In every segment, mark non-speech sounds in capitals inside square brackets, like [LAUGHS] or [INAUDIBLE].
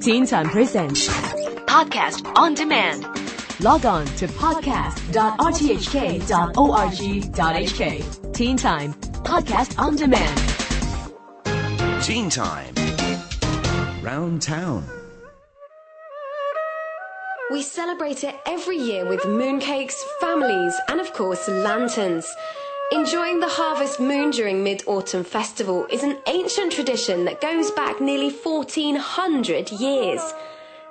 Teen Time Presents Podcast on demand. Log on to podcast.rthk.org.hk. Teen Time Podcast on Demand. Teen Time. Round Town. We celebrate it every year with mooncakes, families, and of course, lanterns. Enjoying the harvest moon during Mid Autumn Festival is an ancient tradition that goes back nearly 1400 years.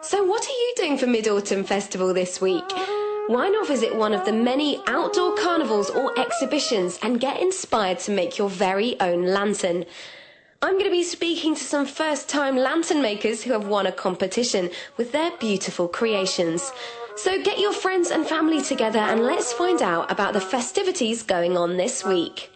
So, what are you doing for Mid Autumn Festival this week? Why not visit one of the many outdoor carnivals or exhibitions and get inspired to make your very own lantern? I'm going to be speaking to some first time lantern makers who have won a competition with their beautiful creations. So get your friends and family together and let's find out about the festivities going on this week.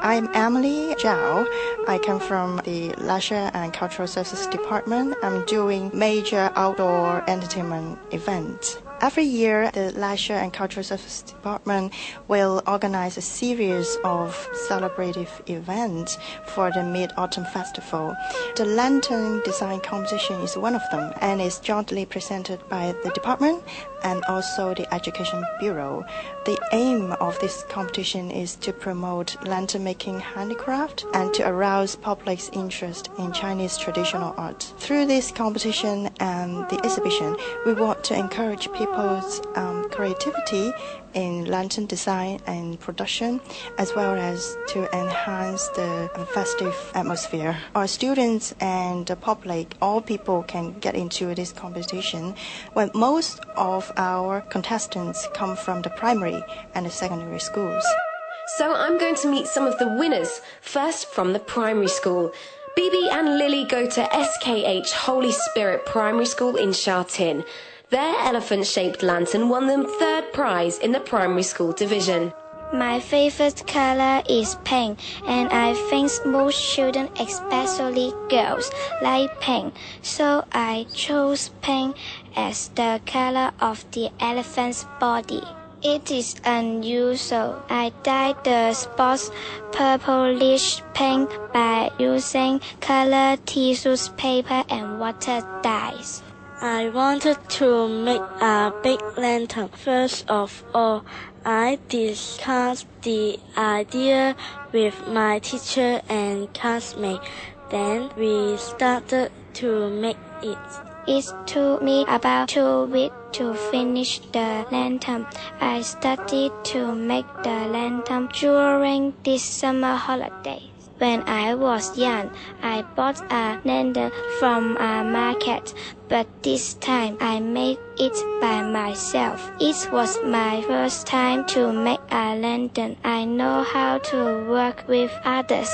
I'm Emily Zhao. I come from the Leisure and Cultural Services Department. I'm doing major outdoor entertainment events. Every year, the Leisure and Cultural Services Department will organize a series of celebrative events for the Mid Autumn Festival. The Lantern Design Competition is one of them and is jointly presented by the department and also the Education Bureau. The aim of this competition is to promote lantern making handicraft and to arouse public's interest in Chinese traditional art. Through this competition and the exhibition, we want to encourage people's um, creativity in lantern design and production, as well as to enhance the festive atmosphere. Our students and the public, all people can get into this competition. When most of our contestants come from the primary and the secondary schools. So I'm going to meet some of the winners, first from the primary school. Bibi and Lily go to SKH Holy Spirit Primary School in Sha Tin. Their elephant shaped lantern won them third prize in the primary school division. My favorite color is pink, and I think most children, especially girls, like pink. So I chose pink as the color of the elephant's body. It is unusual. I dyed the spots purplish pink by using color tissue paper and water dyes. I wanted to make a big lantern. First of all, I discussed the idea with my teacher and classmate. Then we started to make it. It took me about two weeks to finish the lantern. I started to make the lantern during this summer holiday. When I was young, I bought a lantern from a market, but this time I made it by myself. It was my first time to make a lantern. I know how to work with others.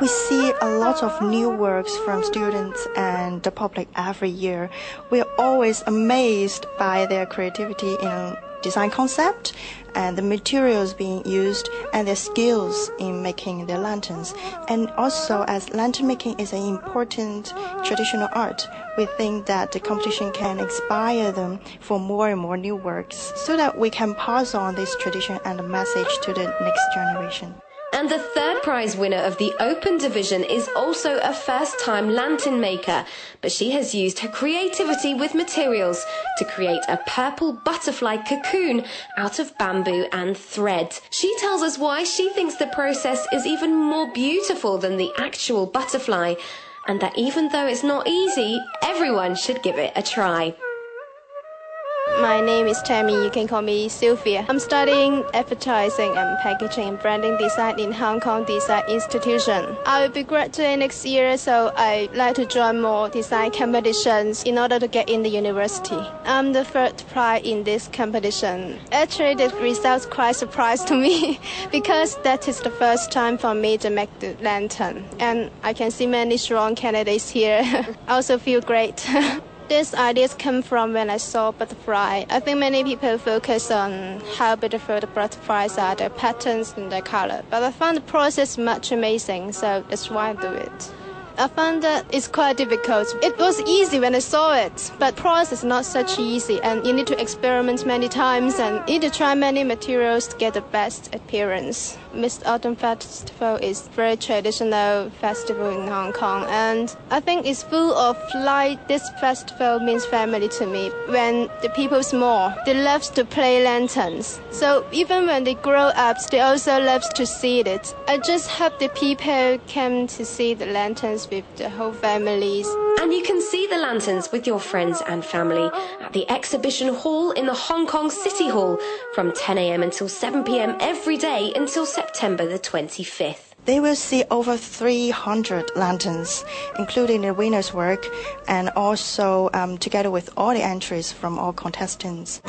We see a lot of new works from students and the public every year. We are always amazed by their creativity in design concept and the materials being used and their skills in making their lanterns. And also as lantern making is an important traditional art, we think that the competition can inspire them for more and more new works so that we can pass on this tradition and the message to the next generation. And the third prize winner of the Open Division is also a first time lantern maker, but she has used her creativity with materials to create a purple butterfly cocoon out of bamboo and thread. She tells us why she thinks the process is even more beautiful than the actual butterfly, and that even though it's not easy, everyone should give it a try. My name is Tammy. You can call me Sylvia. I'm studying advertising and packaging and branding design in Hong Kong Design Institution. I will be graduating next year, so I like to join more design competitions in order to get in the university. I'm the third prize in this competition. Actually, the results quite surprised to [LAUGHS] me because that is the first time for me to make the lantern, and I can see many strong candidates here. [LAUGHS] I also feel great. [LAUGHS] These ideas come from when I saw butterfly. I think many people focus on how beautiful the butterflies are, their patterns and their color. But I found the process much amazing, so that's why I do it. I found that it's quite difficult. It was easy when I saw it, but process is not such easy and you need to experiment many times and need to try many materials to get the best appearance. Mid Autumn Festival is very traditional festival in Hong Kong, and I think it's full of light. This festival means family to me. When the people small, they love to play lanterns. So even when they grow up, they also love to see it. I just hope the people come to see the lanterns with the whole families. And you can see the lanterns with your friends and family at the exhibition hall in the Hong Kong City Hall from 10am until 7pm every day until September the 25th. They will see over 300 lanterns, including the winner's work, and also um, together with all the entries from all contestants.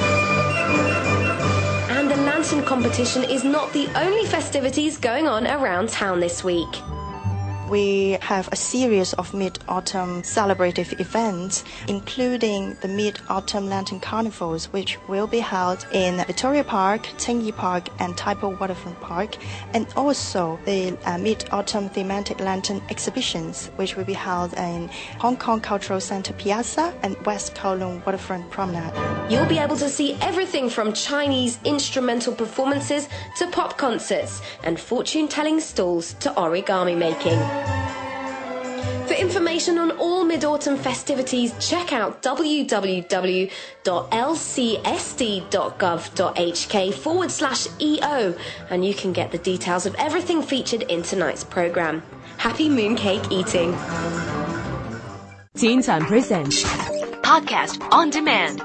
And the lantern competition is not the only festivities going on around town this week we have a series of mid-autumn celebrative events, including the Mid-Autumn Lantern Carnivals, which will be held in Victoria Park, Tsing Yi Park, and Tai Po Waterfront Park, and also the uh, Mid-Autumn Thematic Lantern Exhibitions, which will be held in Hong Kong Cultural Center Piazza and West Kowloon Waterfront Promenade. You'll be able to see everything from Chinese instrumental performances to pop concerts and fortune-telling stalls to origami making. For information on all Mid Autumn festivities, check out www.lcsd.gov.hk forward slash EO and you can get the details of everything featured in tonight's programme. Happy mooncake eating! Teen Time Presents Podcast on demand.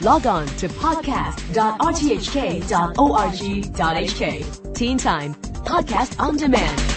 Log on to podcast.rthk.org.hk. Teen Time Podcast on Demand.